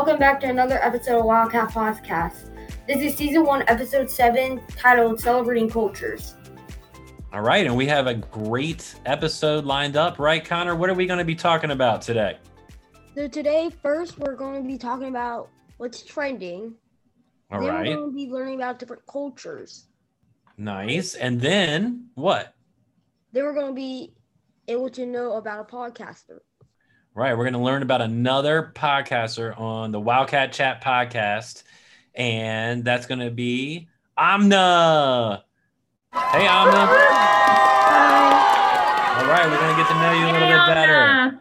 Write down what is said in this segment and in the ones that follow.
welcome back to another episode of Wildcat Podcast. This is season one, episode seven, titled Celebrating Cultures. All right, and we have a great episode lined up, right, Connor? What are we going to be talking about today? So, today, first, we're going to be talking about what's trending. All then right, We're going to be learning about different cultures. nice. And then what? Then, we're going to be able to know about a podcaster. Right, we're going to learn about another podcaster on the Wildcat Chat podcast, and that's going to be Amna. Hey, Amna. All right, we're going to get to know you a little bit better.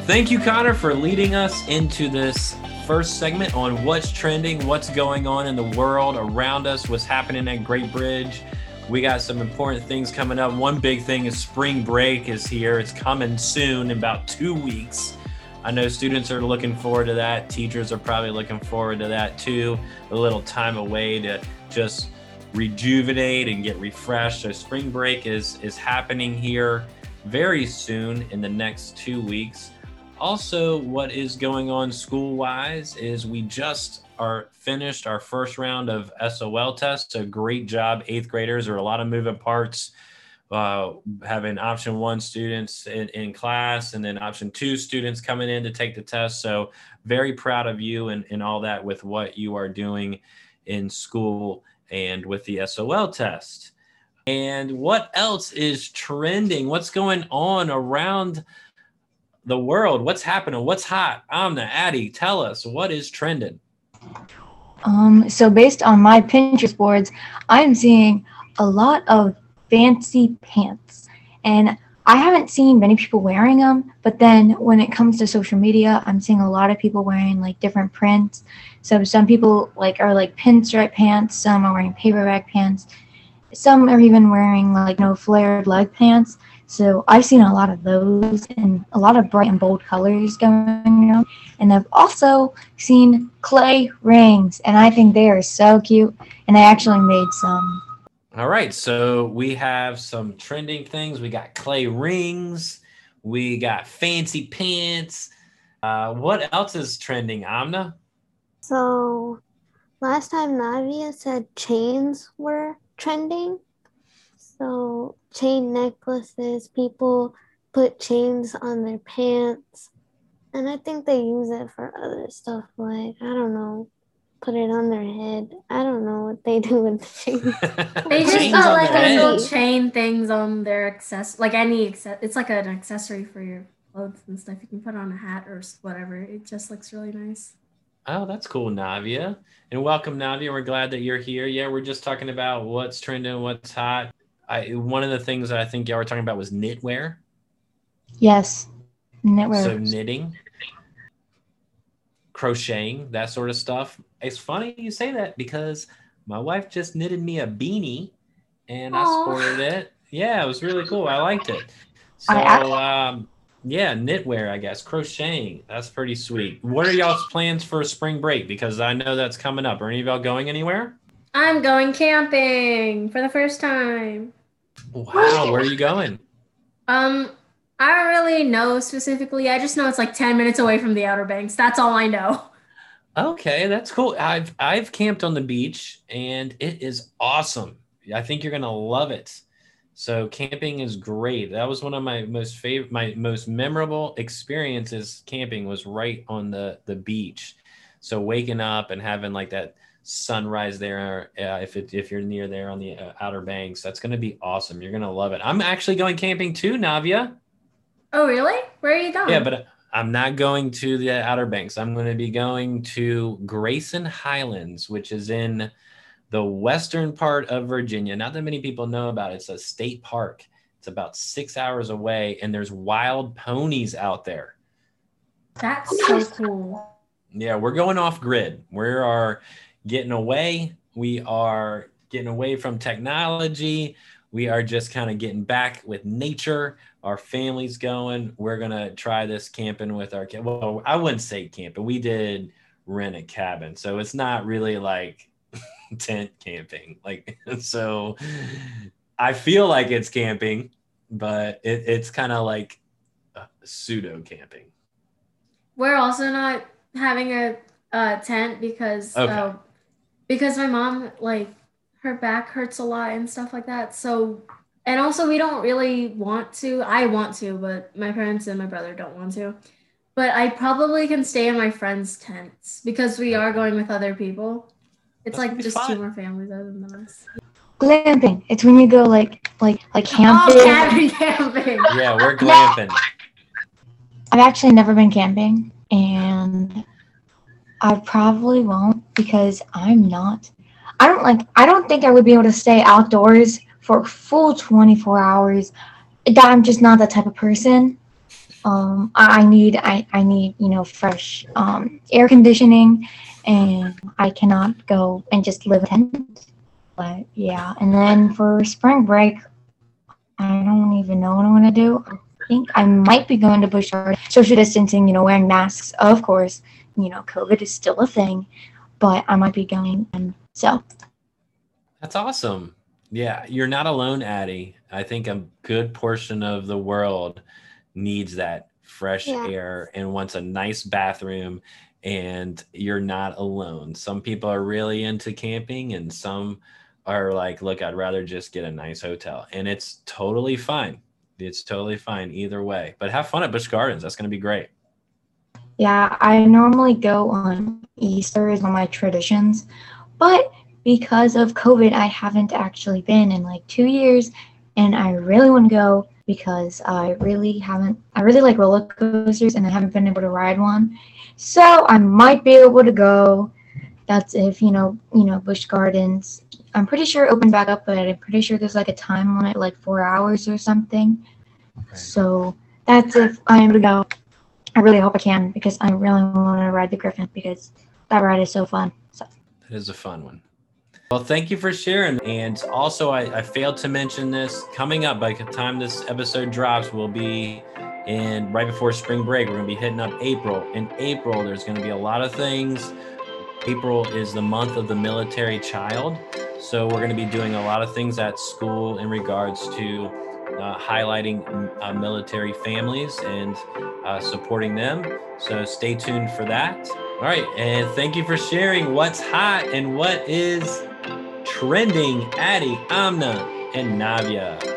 Thank you, Connor, for leading us into this first segment on what's trending, what's going on in the world around us, what's happening at Great Bridge. We got some important things coming up. One big thing is spring break is here. It's coming soon in about two weeks. I know students are looking forward to that. Teachers are probably looking forward to that too. A little time away to just rejuvenate and get refreshed. So spring break is is happening here very soon in the next two weeks. Also, what is going on school wise is we just are finished our first round of SOL tests. A great job, eighth graders. There are a lot of moving parts. Uh, having option one students in, in class and then option two students coming in to take the test. So very proud of you and, and all that with what you are doing in school and with the SOL test. And what else is trending? What's going on around the world? What's happening? What's hot? I'm the Addie, tell us what is trending. Um, so based on my Pinterest boards, I'm seeing a lot of fancy pants, and I haven't seen many people wearing them. But then when it comes to social media, I'm seeing a lot of people wearing like different prints. So some people like are like pinstripe pants, some are wearing paper bag pants, some are even wearing like no flared leg pants. So I've seen a lot of those and a lot of bright and bold colors going on. And I've also seen clay rings, and I think they are so cute. And I actually made some. All right, so we have some trending things. We got clay rings, we got fancy pants. Uh, what else is trending, Amna? So last time Navia said chains were trending. So chain necklaces, people put chains on their pants. And I think they use it for other stuff like, I don't know, put it on their head. I don't know what they do with the chains. They just Chains put like their a little chain things on their access, like any access. It's like an accessory for your clothes and stuff. You can put on a hat or whatever. It just looks really nice. Oh, that's cool, Navia. And welcome, Navia. We're glad that you're here. Yeah, we're just talking about what's trending, what's hot. I one of the things that I think y'all were talking about was knitwear. Yes, knitwear. So knitting, crocheting, that sort of stuff. It's funny you say that because my wife just knitted me a beanie and I Aw. sported it. Yeah, it was really cool. I liked it. So um yeah, knitwear, I guess. Crocheting. That's pretty sweet. What are y'all's plans for spring break? Because I know that's coming up. Are any of y'all going anywhere? I'm going camping for the first time. Wow, where are you going? Um, I don't really know specifically. I just know it's like 10 minutes away from the Outer Banks. That's all I know. Okay, that's cool. I've I've camped on the beach and it is awesome. I think you're gonna love it. So camping is great. That was one of my most favorite, my most memorable experiences. Camping was right on the the beach. So waking up and having like that sunrise there, uh, if it, if you're near there on the uh, Outer Banks, that's gonna be awesome. You're gonna love it. I'm actually going camping too, Navia. Oh, really? Where are you going? Yeah, but I'm not going to the Outer Banks. I'm going to be going to Grayson Highlands, which is in the western part of Virginia. Not that many people know about it. It's a state park. It's about six hours away, and there's wild ponies out there. that's so cool. Yeah, we're going off grid. We are getting away. We are getting away from technology. We are just kind of getting back with nature. Our family's going. We're gonna try this camping with our. ca- Well, I wouldn't say camping. We did rent a cabin, so it's not really like tent camping. Like so, I feel like it's camping, but it, it's kind of like uh, pseudo camping. we're also not having a, a tent because Okay. uh, because my mom like her back hurts a lot and stuff like that. So and also we don't really want to. I want to, but my parents and my brother don't want to. But I probably can stay in my friends' tents because we are going with other people. It's That's like just fun. two more families other than us. Glamping. It's when you go like like like Oh, camping. cabin camping. Yeah, we're glamping. I've actually never been camping, and I probably won't because I'm not. I don't like. I don't think I would be able to stay outdoors for full 24 hours. I'm just not that type of person. Um, I, I need. I, I need you know fresh um, air conditioning, and I cannot go and just live in tent. But yeah, and then for spring break, I don't even know what I'm gonna do. I think I might be going to Busch. Social distancing, you know, wearing masks, of course. You know, COVID is still a thing, but I might be going. And so, That's awesome. Yeah, you're not alone, Addie. I think a good portion of the world needs that fresh Yeah. air and wants a nice bathroom, and you're not alone. Some people are really into camping, and some are like, look, I'd rather just get a nice hotel. And it's totally fine. It's totally fine either way. But have fun at Busch Gardens. That's going to be great. Yeah, I normally go on Easter is one of my traditions, but because of COVID, I haven't actually been in like two years, and I really want to go because I really haven't. I really like roller coasters, and I haven't been able to ride one, so I might be able to go. That's if you know, you know, Busch Gardens. I'm pretty sure it opened back up, but I'm pretty sure there's like a time limit, like four hours or something. So that's if I'm able to go. I really hope I can because I really want to ride the Griffon because that ride is so fun. So That is a fun one. Well, thank you for sharing. And also, I, I failed to mention this. Coming up, by the time this episode drops, we'll be in right before spring break. We're going to be hitting up April. In April, there's going to be a lot of things. April is the month of the military child. So, we're going to be doing a lot of things at school in regards to uh, highlighting uh, military families and uh, supporting them. So, stay tuned for that. All right, and thank you for sharing what's hot and what is trending. Addie, Amna, and Navia.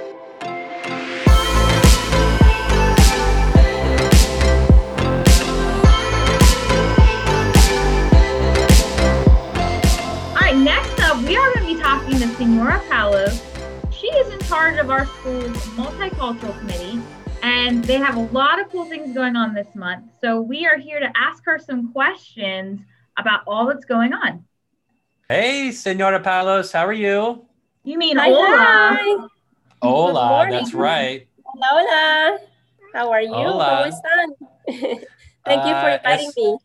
Charge of our school's multicultural committee, and they have a lot of cool things going on this month. So we are here to ask her some questions about all that's going on. Hey, Senora Palos, how are you? You mean Hi, Ola? hi. Hola, that's right. Hola, hola. How are you? Hola. ¿Cómo están? Thank you for Uh, inviting es- me.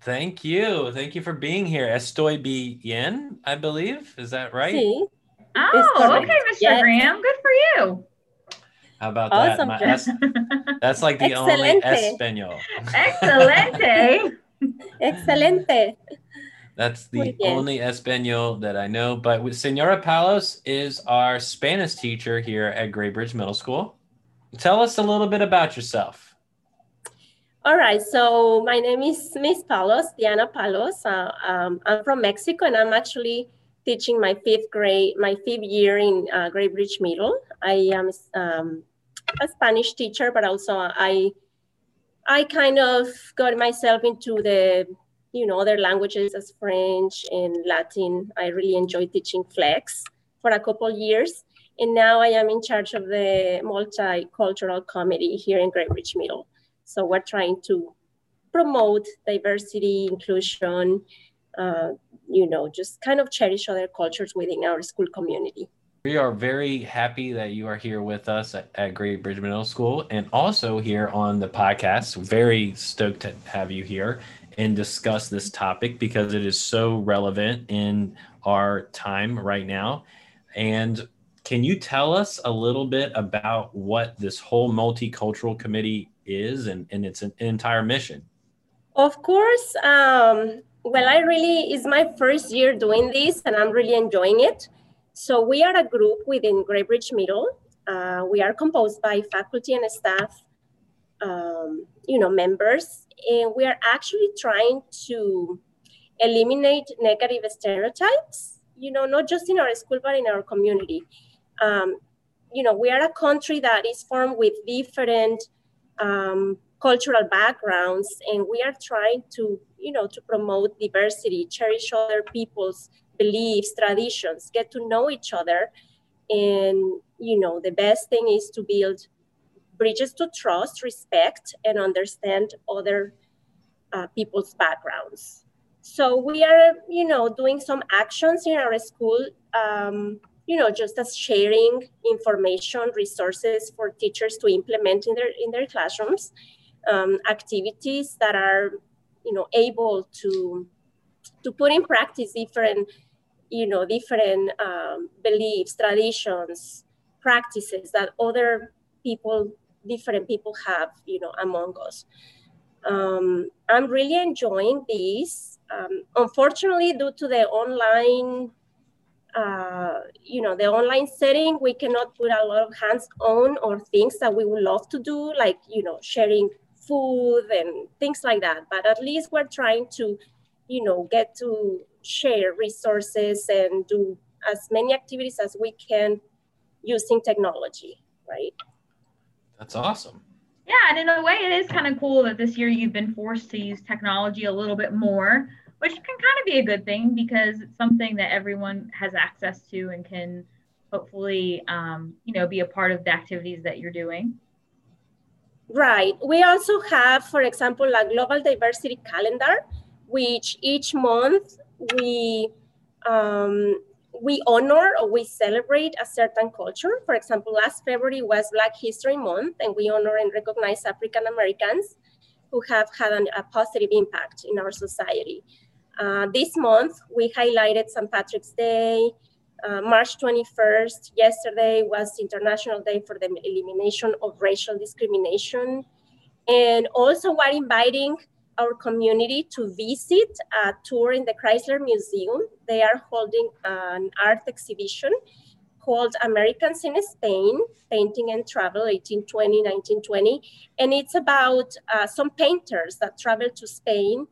Thank you. Thank you for being here. Estoy bien, I believe. Is that right? Sí. Oh, correct. okay, Mr. Yes. Graham. Good for you. How about Awesome, that? Jess. that's like the only Excelente. Espanol. Excelente. Excelente. That's the only Espanol that I know. But Senora Palos is our Spanish teacher here at Great Bridge Middle School. Tell us a little bit about yourself. All right. So my name is Miss Palos, Diana Palos. Uh, um, I'm from Mexico, and I'm actually teaching my fifth grade, my fifth year in uh, Great Bridge Middle. I am um, a Spanish teacher, but also I, I kind of got myself into the, you know, other languages as French and Latin. I really enjoy teaching Flex for a couple years, and now I am in charge of the multicultural committee here in Great Bridge Middle. So we're trying to promote diversity, inclusion, uh, you know, just kind of cherish other cultures within our school community. We are very happy that you are here with us at, at Great Bridge Middle School and also here on the podcast. Very stoked to have you here and discuss this topic because it is so relevant in our time right now. And can you tell us a little bit about what this whole multicultural committee is and, and its an entire mission? Of course, um, well, I really, it's my first year doing this and I'm really enjoying it. So we are a group within Great Bridge Middle. Uh, we are composed by faculty and staff um, you know, members, and we are actually trying to eliminate negative stereotypes. You know, not just in our school but in our community. Um, you know, we are a country that is formed with different um, cultural backgrounds, and we are trying to, you know, to promote diversity, cherish other people's beliefs, traditions, get to know each other, and you know, the best thing is to build bridges to trust, respect, and understand other uh, people's backgrounds. So we are, you know, doing some actions in our school, um, you know, just as sharing information, resources for teachers to implement in their in their classrooms, um, activities that are, you know, able to to put in practice different, you know, different um, beliefs, traditions, practices that other people different people have, you know, among us. Um, I'm really enjoying this. Um, unfortunately, due to the online, uh, you know, the online setting, we cannot put a lot of hands-on or things that we would love to do, like you know, sharing food and things like that. But at least we're trying to, you know, get to share resources and do as many activities as we can using technology, right? That's awesome. Yeah, and in a way, it is kind of cool that this year you've been forced to use technology a little bit more, which can kind of be a good thing because it's something that everyone has access to and can hopefully, um, you know, be a part of the activities that you're doing. Right. We also have, for example, a global diversity calendar, which each month we um, we honor or we celebrate a certain culture. For example, last February was Black History Month, and we honor and recognize African Americans who have had an, a positive impact in our society. Uh, this month, we highlighted St. Patrick's Day. Uh, March 21st, yesterday, was International Day for the Elimination of Racial Discrimination. And also, we're inviting our community to visit a tour in the Chrysler Museum. They are holding an art exhibition called Americans in Spain, Painting and Travel, 1820, 1920. And it's about uh, some painters that traveled to Spain.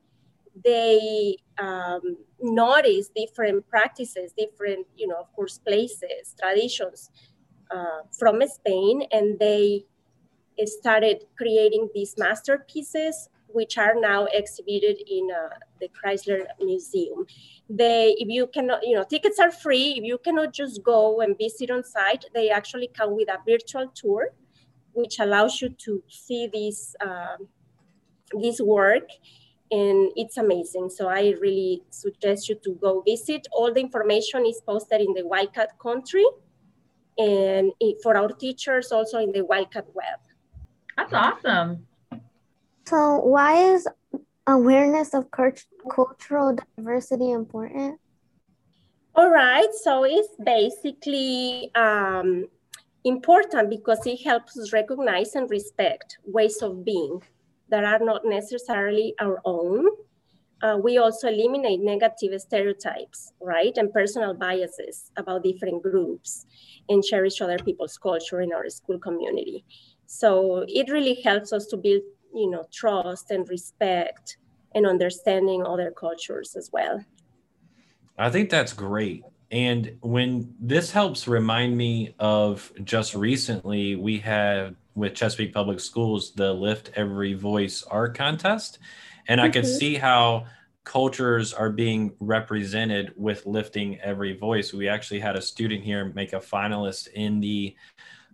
They um, notice different practices, different, you know, of course, places, traditions uh, from Spain, and they started creating these masterpieces which are now exhibited in uh, the Chrysler Museum. They, if you cannot, you know, tickets are free. If you cannot just go and visit on site, they actually come with a virtual tour, which allows you to see this uh, this work, and it's amazing. So I really suggest you to go visit. All the information is posted in the Wildcat Country, and for our teachers also in the Wildcat Web. That's awesome. So, why is awareness of cultural diversity important? All right, so it's basically um, important because it helps us recognize and respect ways of being that are not necessarily our own. Uh, we also eliminate negative stereotypes, right, and personal biases about different groups and cherish other people's culture in our school community. So it really helps us to build you know trust and respect and understanding other cultures as well i think that's great and when this helps remind me of just recently we had with chesapeake public schools the lift every voice art contest and i mm-hmm. could see how cultures are being represented with lifting every voice we actually had a student here make a finalist in the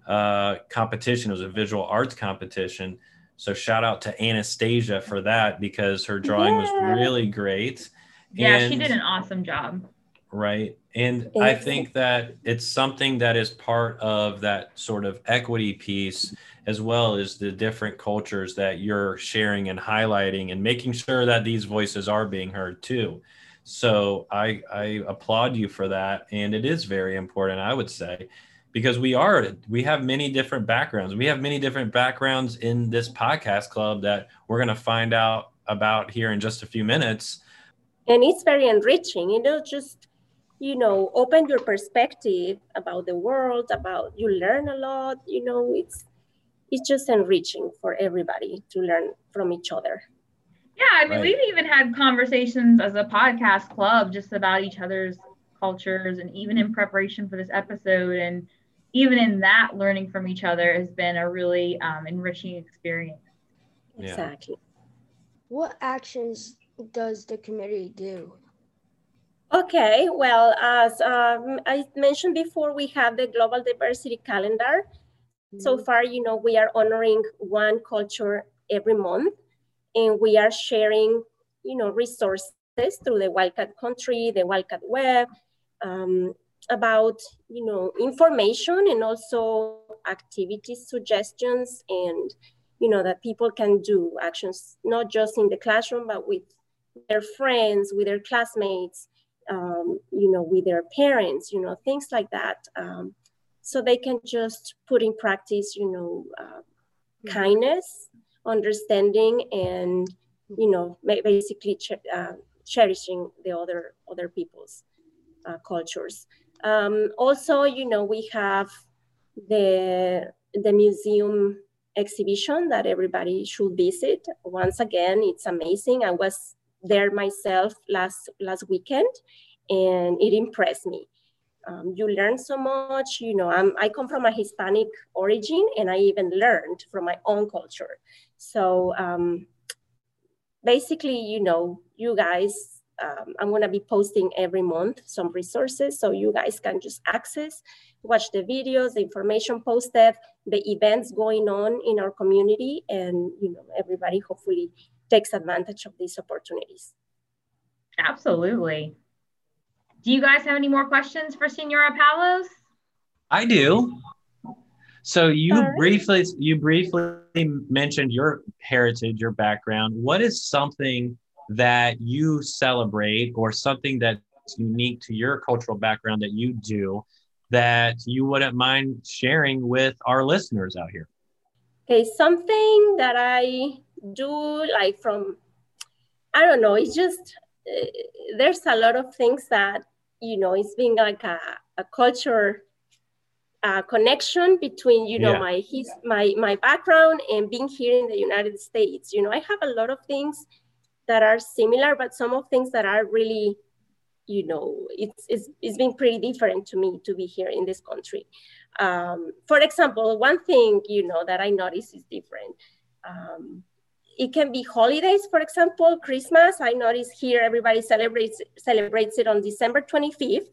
uh, competition it was a visual arts competition so shout out to Anastasia for that because her drawing yeah. was really great. Yeah, and, she did an awesome job. Right. And I think that it's something that is part of that sort of equity piece, as well as the different cultures that you're sharing and highlighting and making sure that these voices are being heard too. So I, I applaud you for that. And it is very important, I would say because we are we have many different backgrounds we have many different backgrounds in this podcast club that we're going to find out about here in just a few minutes and it's very enriching you know just you know open your perspective about the world about you learn a lot you know it's it's just enriching for everybody to learn from each other. Yeah, I mean, right. we've even had conversations as a podcast club just about each other's cultures, and even in preparation for this episode, and even in that, learning from each other has been a really um, enriching experience. Exactly. What actions does the committee do? Okay, well, as um, I mentioned before, we have the Global Diversity Calendar. Mm-hmm. So far, you know, we are honoring one culture every month, and we are sharing, you know, resources through the Wildcat Country, the Wildcat Web, um, about, you know, information and also activities, suggestions, and, you know, that people can do actions, not just in the classroom, but with their friends, with their classmates, um, you know, with their parents, you know, things like that. Um, so they can just put in practice, you know, uh, mm-hmm. kindness, understanding, and you know, basically uh, cherishing the other other people's uh, cultures. Um, also, you know, we have the the museum exhibition that everybody should visit. Once again, it's amazing. I was there myself last last weekend, and it impressed me. Um, you learn so much. You know, I'm, I come from a Hispanic origin, and I even learned from my own culture. So um, basically, you know, you guys. Um, I'm gonna be posting every month some resources so you guys can just access, watch the videos, the information posted, the events going on in our community, and you know everybody hopefully takes advantage of these opportunities. Absolutely. Do you guys have any more questions for Senora Palos? I do. So you right. briefly you briefly mentioned your heritage, your background. What is something that you celebrate or something that's unique to your cultural background that you do that you wouldn't mind sharing with our listeners out here? Okay, something that I do like from i don't know it's just uh, there's a lot of things that you know it's been like a, a culture uh, connection between you know yeah. my his my my background and being here in the united states. You know i have a lot of things that are similar but some of things that are really you know it's it's, it's been pretty different to me to be here in this country. Um, for example one thing you know that i notice is different. Um, it can be holidays, for example, Christmas. I notice here everybody celebrates celebrates it on December 25th,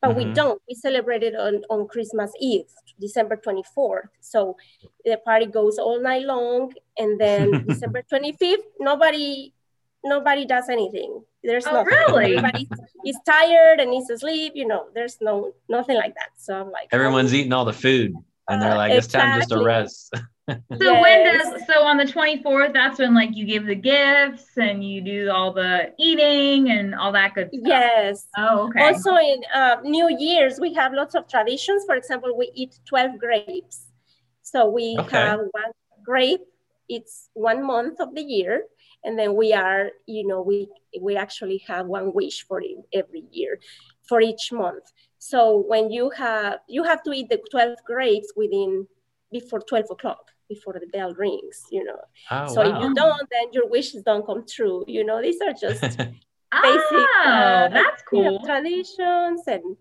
but mm-hmm. we don't. We celebrate it on, on Christmas Eve, December 24th. So the party goes all night long, and then December 25th, nobody nobody does anything. There's oh, nothing. Really? Everybody is tired and needs to sleep. You know, there's no nothing like that. So I'm like, everyone's oh. eating all the food, and they're like, it's time just to rest. so yes. when does so on the 24th that's when like you give the gifts and you do all the eating and all that good stuff? Yes. Oh okay. Also in uh, new year's we have lots of traditions. For example we eat 12 grapes. So we okay. have one grape it's one month of the year and then we are you know we we actually have one wish for it every year for each month. So when you have you have to eat the 12 grapes within before 12 o'clock before the bell rings, you know. Oh, so wow. if you don't, then your wishes don't come true. You know, these are just basic oh, uh, that's cool. You know, traditions and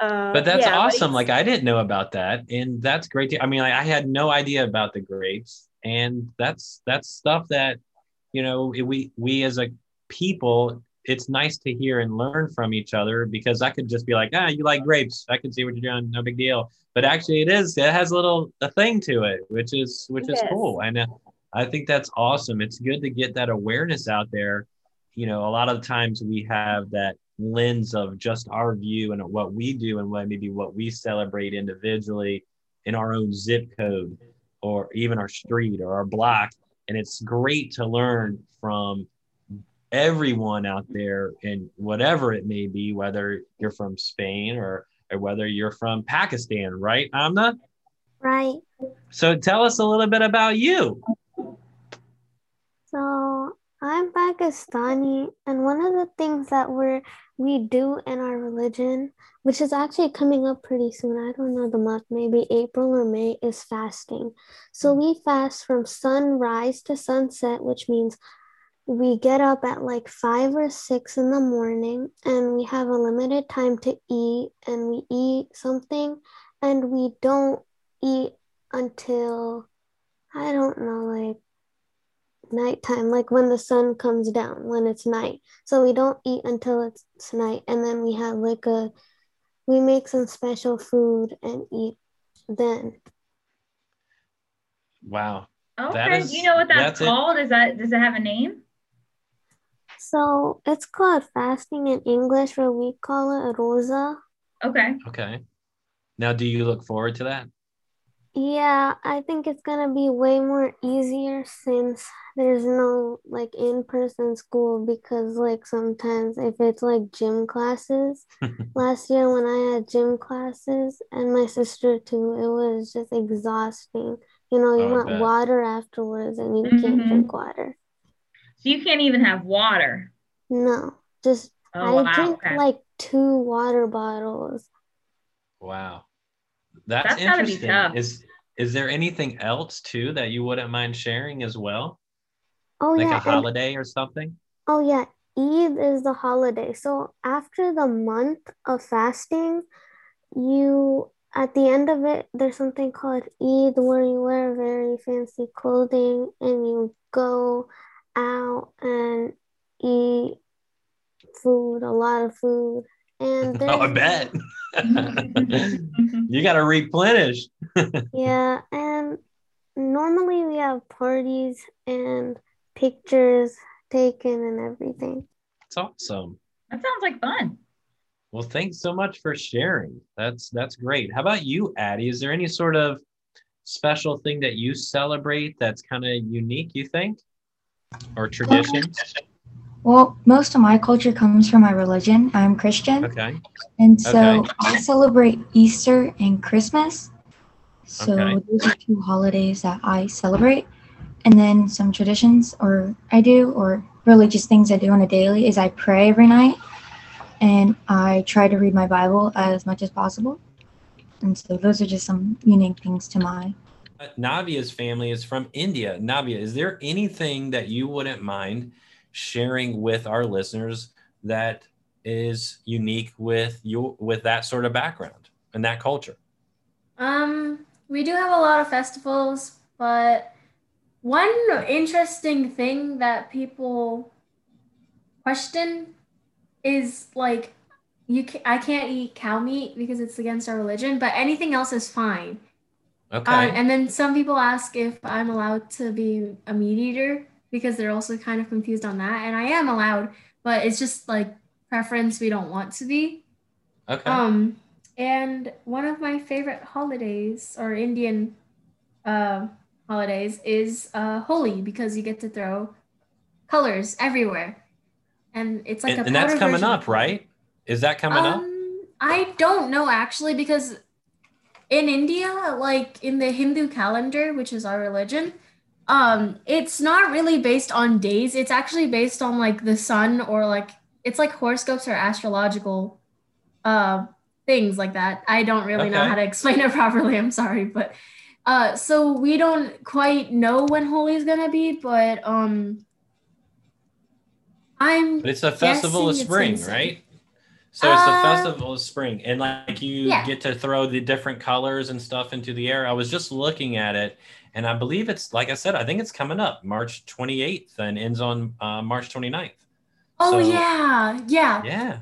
uh, but that's yeah, awesome. But like I didn't know about that, and that's great. To, I mean, like, I had no idea about the grapes, and that's that's stuff that you know we we as a people. It's nice to hear and learn from each other because I could just be like, ah, you like grapes. I can see what you're doing. No big deal. But actually it is it has a little a thing to it which is which is. cool. And uh, i think that's awesome. It's good to get that awareness out there. You know a lot of times we have that lens of just our view and what we do and what maybe what we celebrate individually in our own zip code or even our street or our block. And it's great to learn from everyone out there in whatever it may be whether you're from spain or or whether you're from Pakistan, right, Amna? Right. So tell us a little bit about you. So I'm Pakistani, and one of the things that we're we do in our religion, which is actually coming up pretty soon. I don't know the month, maybe April or May, is fasting. So we fast from sunrise to sunset, which means we get up at like five or six in the morning and we have a limited time to eat and we eat something and we don't eat until I don't know, like nighttime, like when the sun comes down, when it's night. So we don't eat until it's night. And then we have like a, we make some special food and eat then. Wow. Okay. Do you know what that's, that's called? It. Is that does it have a name? So it's called fasting in English, or we call it rosa. Okay. Okay. Now, do you look forward to that? Yeah, I think it's gonna be way more easier since there's no like in-person school because like sometimes if it's like gym classes, last year when I had gym classes and my sister too, it was just exhausting. You know, you oh, want water afterwards and you mm-hmm. can't drink water. So you can't even have water. No, just oh, I wow, drink okay. like two water bottles. Wow. That's, That's interesting. Is is there anything else too that you wouldn't mind sharing as well? Oh like yeah. a holiday or something? Oh yeah. Eid is the holiday. So after the month of fasting, you at the end of it, there's something called Eid where you wear very fancy clothing and you go out and eat food, a lot of food. And oh, I bet. you got to replenish. yeah. And normally we have parties and pictures taken and everything. It's awesome. That sounds like fun. Well, thanks so much for sharing. That's that's great. How about you, Addie? Is there any sort of special thing that you celebrate that's kind of unique, you think? Or traditions? Well, most of my culture comes from my religion. I'm Christian. Okay. And so okay. I celebrate Easter and Christmas. So okay. those are two holidays that I celebrate. And then some traditions or I do or religious things I do on a daily is I pray every night and I try to read my Bible as much as possible. And so those are just some unique things to my Navia's family is from India. Navia, is there anything that you wouldn't mind sharing with our listeners that is unique with you with that sort of background and that culture? Um, we do have a lot of festivals, but one interesting thing that people question is like you I can't eat cow meat because it's against our religion, but anything else is fine. Okay. Uh, and then some people ask if I'm allowed to be a meat eater because they're also kind of confused on that. And I am allowed, but it's just like preference. We don't want to be. Okay. Um, and one of my favorite holidays or Indian uh, holidays is uh, Holi because you get to throw colors everywhere, and it's like and, a and that's coming up, right? Is that coming um, up? I don't know actually because in India, like in the Hindu calendar, which is our religion, um, it's not really based on days. It's actually based on like the sun or like it's like horoscopes or astrological uh things like that. I don't really okay. know how to explain it properly. I'm sorry, but uh so we don't quite know when Holi is gonna be, but um I'm But it's a festival of spring, right? So it's uh, festival of spring, and like you yeah. get to throw the different colors and stuff into the air. I was just looking at it, and I believe it's like I said, I think it's coming up March 28th and ends on uh, March 29th. Oh so, yeah, yeah, yeah.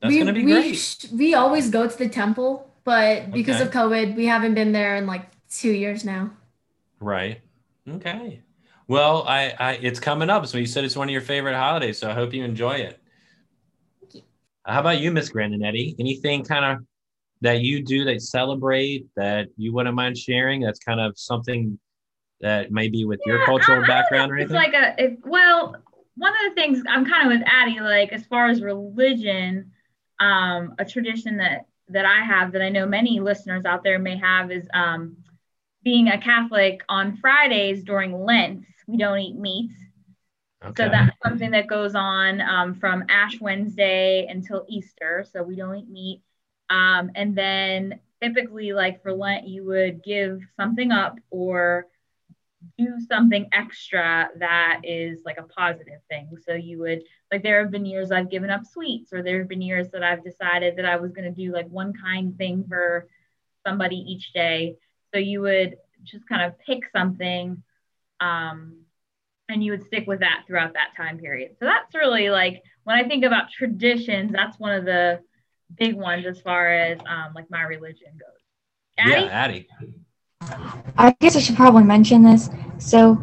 That's we, gonna be we great. Sh- we always go to the temple, but because okay. of COVID, we haven't been there in like two years now. Right. Okay. Well, I, I it's coming up. So you said it's one of your favorite holidays, so I hope you enjoy it. How about you, Miss Grandinetti? Anything kind of that you do that celebrate that you wouldn't mind sharing? That's kind of something that maybe with yeah, your cultural background or anything. Like a if, well, one of the things I'm kind of with Addie, like as far as religion, um, a tradition that that I have that I know many listeners out there may have is um, being a Catholic on Fridays during Lent. We don't eat meat. Okay. So that's something that goes on um, from Ash Wednesday until Easter. So we don't meet. Um, and then typically, like for Lent, you would give something up or do something extra that is like a positive thing. So you would, like, there have been years I've given up sweets, or there have been years that I've decided that I was going to do like one kind thing for somebody each day. So you would just kind of pick something. Um, and you would stick with that throughout that time period. So that's really like when I think about traditions, that's one of the big ones as far as um, like my religion goes. Yeah, Addie. I guess I should probably mention this. So,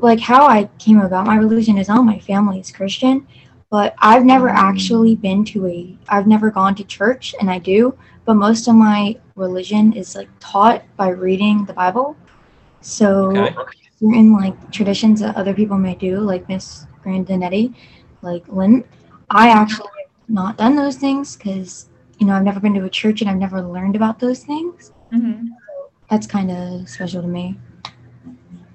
like, how I came about my religion is all my family is Christian, but I've never actually been to a, I've never gone to church, and I do, but most of my religion is like taught by reading the Bible. So, Okay. Certain like traditions that other people may do, like Miss Grandinetti, like Lent, I actually have not done those things because, you know, I've never been to a church and I've never learned about those things. Mhm. That's kind of special to me.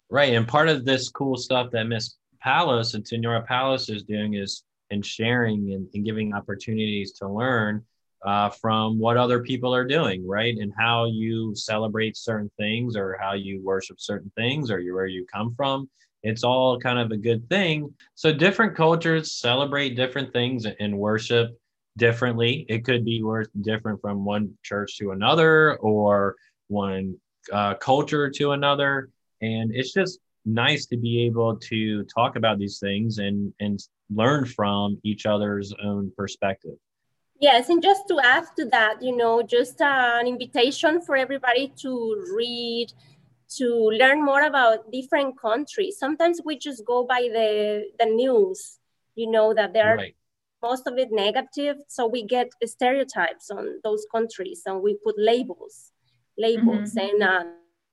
Right. And part of this cool stuff that Miss Palos and Senora Palos is doing is and sharing and, and giving opportunities to learn uh, from what other people are doing, right? And how you celebrate certain things or how you worship certain things or you, where you come from. It's all kind of a good thing. So different cultures celebrate different things and worship differently. It could be different from one church to another or one uh, culture to another and it's just nice to be able to talk about these things and and learn from each other's own perspective Yes, and just to add to that, you know, just uh, an invitation for everybody to read, to learn more about different countries. Sometimes we just go by the the news, you know, that there are most of it negative, so we get stereotypes on those countries, and we put labels, labels, and uh,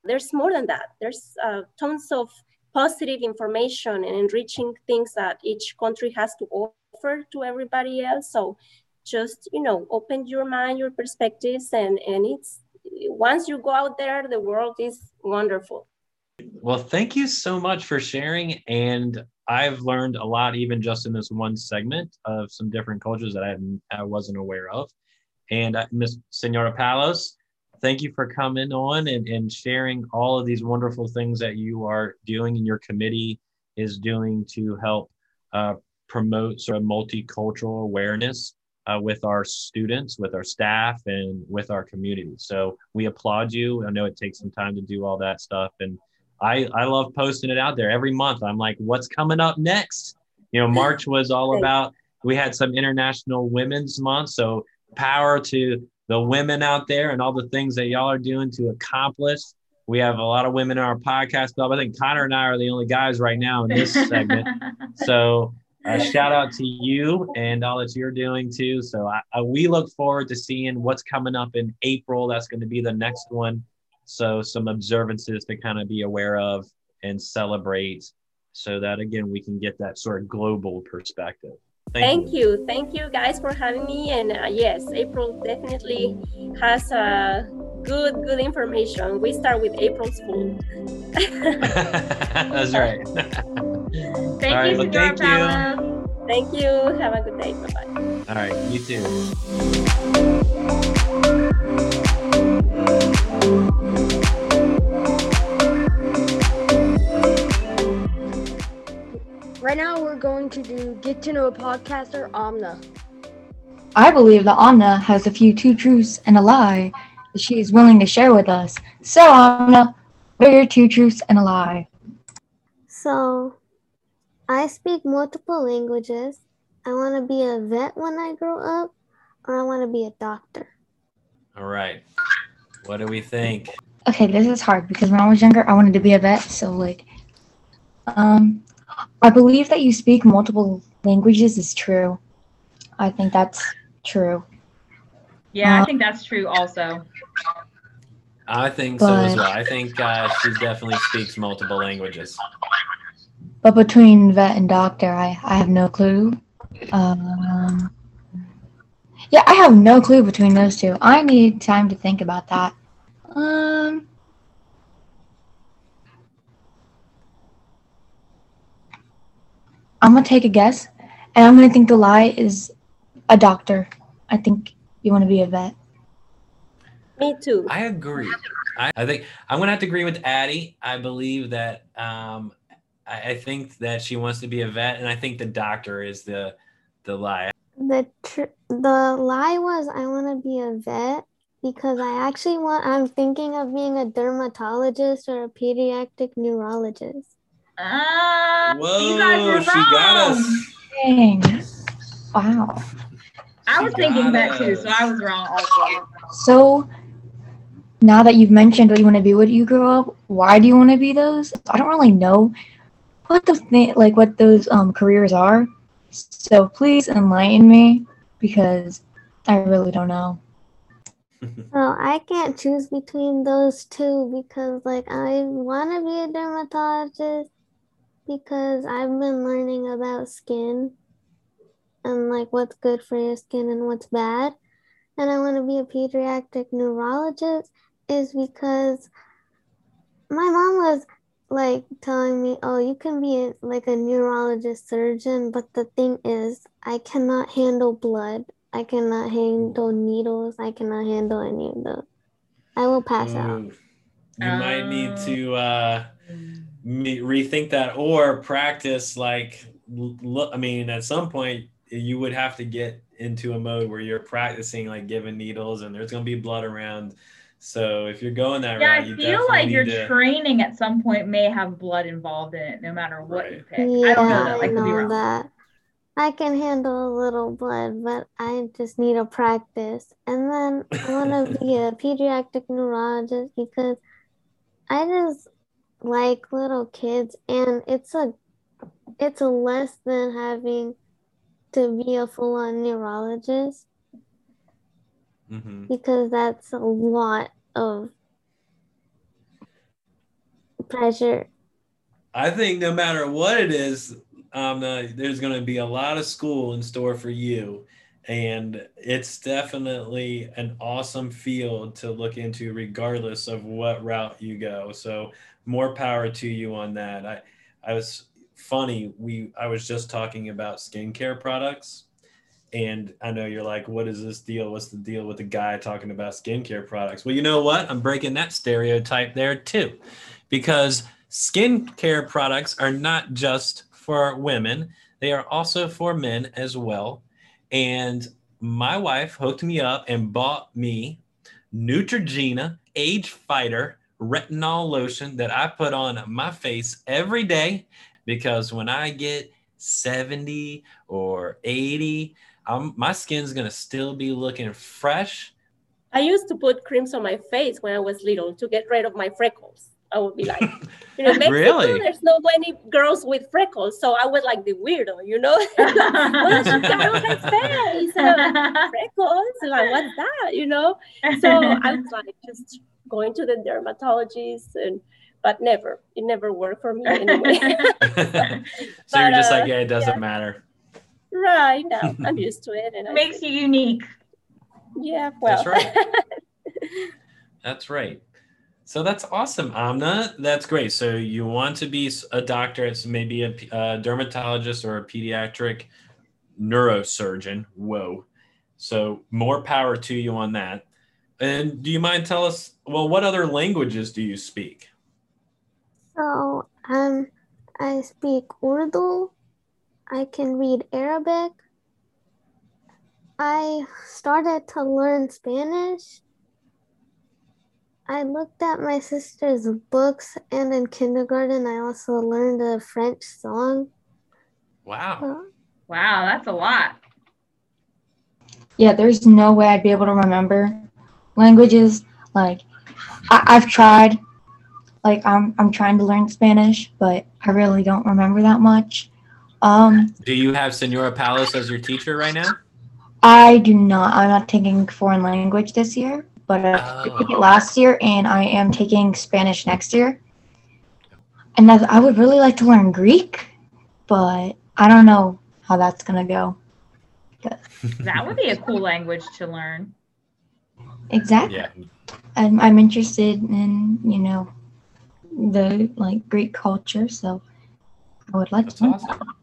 there's more than that. There's uh, tons of positive information and enriching things that each country has to offer to everybody else. So just you know open your mind your perspectives and and it's once you go out there the world is wonderful. Well thank you so much for sharing and i've learned a lot even just in this one segment of some different cultures that i, I wasn't aware of. And uh, miss senora palos thank you for coming on and, and sharing all of these wonderful things that you are doing and your committee is doing to help uh, promote sort of multicultural awareness uh, with our students, with our staff, and with our community. So we applaud you. I know it takes some time to do all that stuff, and I I love posting it out there every month. I'm like, what's coming up next? You know, March was all about. We had some International Women's Month, so power to the women out there and all the things that y'all are doing to accomplish. We have a lot of women in our podcast club. I think Connor and I are the only guys right now in this segment. So uh, shout out to you and all that you're doing too. So I, I, we look forward to seeing what's coming up in April. That's going to be the next one. So some observances to kind of be aware of and celebrate so that again we can get that sort of global perspective. Thank, Thank you. you. Thank you guys for having me. And uh, yes, April definitely has uh, good, good information. We start with April's Fool. That's right. Thank All right, you, well, thank Paolo. you. Thank you. Have a good day. Bye bye. All right, you too. Right now, we're going to do Get to Know a Podcaster, Amna. I believe that Amna has a few two truths and a lie that she is willing to share with us. So, Amna, what are your two truths and a lie? So, I speak multiple languages. I want to be a vet when I grow up, or I want to be a doctor. All right. What do we think? Okay, this is hard because when I was younger, I wanted to be a vet. So, like, um, I believe that you speak multiple languages is true. I think that's true. Yeah, I Uh, think that's true also. I think so as well. I think uh, she definitely speaks multiple languages. But between vet and doctor, I, I have no clue. Um, yeah, I have no clue between those two. I need time to think about that. Um, I'm gonna take a guess, and I'm gonna think the lie is a doctor. I think you want to be a vet. Me too. I agree. I, I think I'm gonna have to agree with Addie. I believe that um, I, I think that she wants to be a vet, and I think the doctor is the the lie. The tr- the lie was I want to be a vet because I actually want. I'm thinking of being a dermatologist or a pediatric neurologist. Uh, Whoa, you guys were she got wrong. us. Dang! Wow. I was thinking got that too, so I was wrong also. So now that you've mentioned what you want to be when you grow up, why do you want to be those? I don't really know what the thing, like what those um careers are. So please enlighten me because I really don't know. Well, I can't choose between those two because, like, I want to be a dermatologist because I've been learning about skin and, like, what's good for your skin and what's bad. And I want to be a pediatric neurologist is because my mom was like telling me, oh, you can be a, like a neurologist surgeon, but the thing is, I cannot handle blood. I cannot handle needles. I cannot handle any of those. I will pass out. Ooh. You might need to uh, me- rethink that or practice. Like, look, I mean, at some point, you would have to get into a mode where you're practicing, like giving needles, and there's going to be blood around. So if you're going that Yeah, route, I feel definitely like your to. training at some point may have blood involved in it, no matter what you pick. Yeah, I don't know that. I I could be wrong. that. I can handle a little blood, but I just need to practice. And then I want to be a pediatric neurologist because I just like little kids, and it's a it's a less than having to be a full-on neurologist Mhm. because that's a lot of pressure. I think no matter what it is, um, uh, there's going to be a lot of school in store for you. And it's definitely an awesome field to look into, regardless of what route you go. So, more power to you on that. I, I was funny. We, I was just talking about skincare products, and I know you're like, "What is this deal? What's the deal with the guy talking about skincare products?" Well, you know what? I'm breaking that stereotype there too, because skincare products are not just for women, they are also for men as well. And my wife hooked me up and bought me Neutrogena Age Fighter retinol lotion that I put on my face every day because when I get 70 or 80, I'm, my skin's gonna still be looking fresh. I used to put creams on my face when I was little to get rid of my freckles. I would be like, you know, Mexico, Really? there's no many girls with freckles, so I was like the weirdo, you know. well, she got on her face, uh, freckles, like what's that, you know? So I was like just going to the dermatologist, and but never, it never worked for me anyway. so But, you're just uh, like, yeah, it doesn't yeah. matter. Right now, I'm used to it, and I Makes you unique. yeah, well, That's right. That's right. So that's awesome, Amna. That's great. So you want to be a doctor, it's maybe a dermatologist or a pediatric neurosurgeon. Whoa. So more power to you on that. And do you mind tell us, well, what other languages do you speak? So, um, I speak Urdu. I can read Arabic. I started to learn Spanish. I looked at my sister's books, and in kindergarten, I also learned a French song. Wow. So, Wow, that's a lot. Yeah, there's no way I'd be able to remember languages. Like, I- I've tried. Like, I'm I'm trying to learn Spanish, but I really don't remember that much. Um, Do you have Senora Palos as your teacher right now? I do not. I'm not taking foreign language this year, but I did take it Oh. last year, and I am taking Spanish next year. And I, I would really like to learn Greek, but I don't know how that's gonna go. That would be a cool language to learn. Exactly. Yeah. I'm, I'm interested in you know the like Greek culture, so I would like That's to. learn awesome.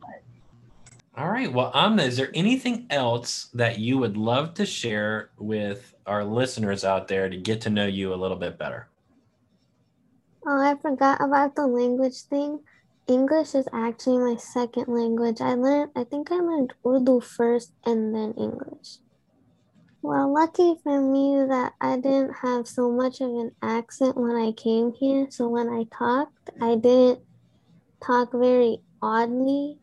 All right. Well, Amna, is there anything else that you would love to share with our listeners out there to get to know you a little bit better? Oh, I forgot about the language thing. English is actually my second language. I learned, I think I learned Urdu first and then English. Well, lucky for me that I didn't have so much of an accent when I came here. So when I talked, I didn't talk very oddly.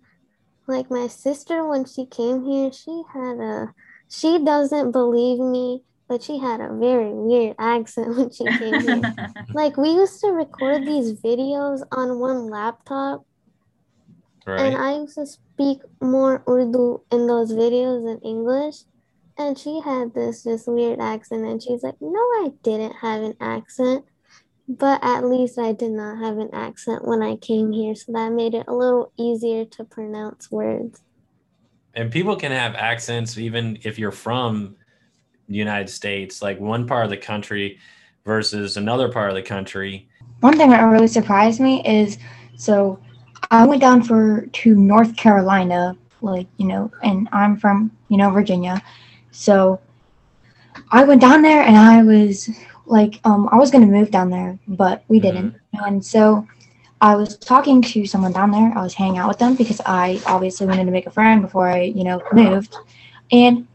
Like my sister, when she came here, she had a, she doesn't believe me, but she had a very weird accent when she came here. like we used to record these videos on one laptop Right. and I used to speak more Urdu in those videos than English. And she had this just weird accent, and she's like, No, I didn't have an accent. But at least I did not have an accent when I came here, so that made it a little easier to pronounce words. and people can have accents even if you're from the United States, like one part of the country versus another part of the country. One thing that really surprised me is so I went down for to North Carolina, like, you know, and I'm from, you know, Virginia. So I went down there and I was like, um, I was gonna move down there, but we didn't. And so I was talking to someone down there. I was hanging out with them because I obviously wanted to make a friend before I, you know, moved. And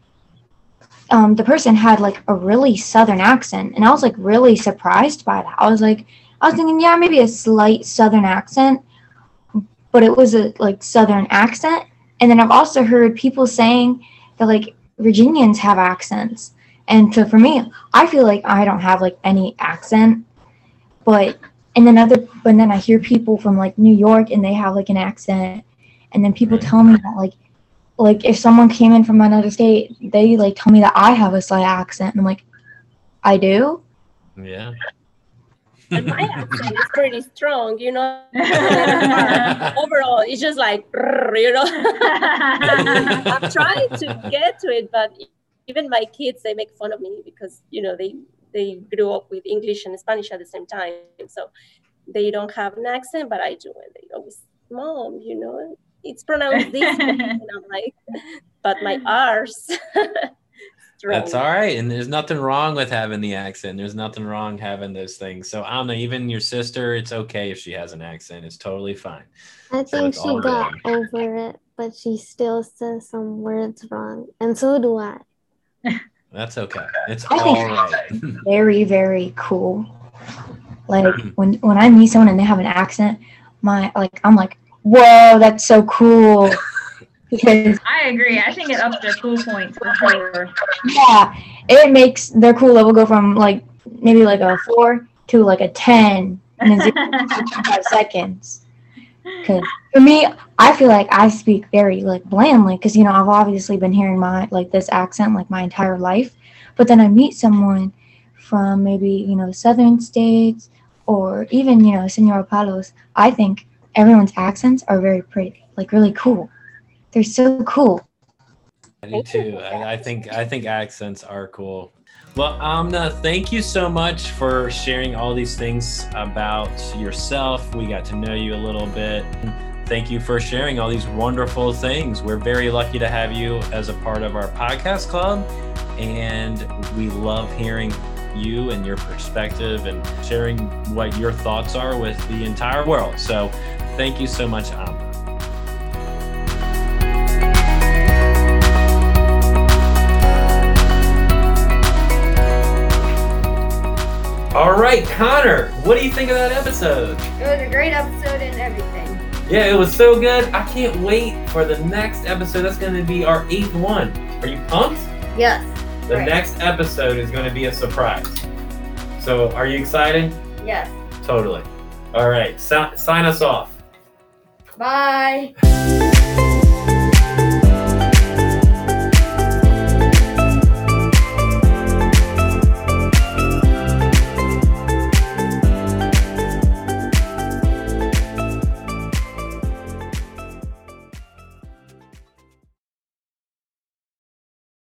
um, the person had like a really southern accent, and I was like really surprised by that. I was like, I was thinking, yeah, maybe a slight southern accent, but it was a like southern accent. And then I've also heard people saying that like Virginians have accents. And so for me, I feel like I don't have like any accent, but and then other but then I hear people from like New York and they have like an accent, and then people tell me that like like if someone came in from another state, they like tell me that I have a slight accent, and I'm like, I do. Yeah. And my accent is pretty strong, you know. Overall, it's just like, you know. I'm trying to get to it, but even my kids they make fun of me because you know they they grew up with English and Spanish at the same time, so they don't have an accent, but I do, and they always, mom, you know, it's pronounced this, and I'm like, but my R's. That's all right. And there's nothing wrong with having the accent. There's nothing wrong having those things. So I don't know, even your sister, it's okay if she has an accent. It's totally fine. I think it's she got good. over it, but she still says some words wrong, and so do I. That's okay. It's I think- all right. Very very cool. Like mm-hmm. when when I meet someone and they have an accent, my like I'm like, whoa, that's so cool. Because I agree. I think it ups their cool points for sure. yeah, it makes their cool level go from like maybe like a four to like a ten in a zero to five seconds. Because for me, I feel like I speak very like blandly because you know I've obviously been hearing my like this accent like my entire life, but then I meet someone from maybe you know southern states or even you know Senor Palos. I think everyone's accents are very pretty, like really cool. They're so cool. I do too. I, I think I think accents are cool. Well, Amna, thank you so much for sharing all these things about yourself. We got to know you a little bit. Thank you for sharing all these wonderful things. We're very lucky to have you as a part of our podcast club, and we love hearing you and your perspective and sharing what your thoughts are with the entire world. So, thank you so much, Amna. All right, Connor, what do you think of that episode? It was a great episode and everything. Yeah, it was so good. I can't wait for the next episode. That's going to be our eighth one. Are you pumped? Yes. The Right. next episode is going to be a surprise. So, are you excited? Yes. Totally. All right, si- sign us off. Bye.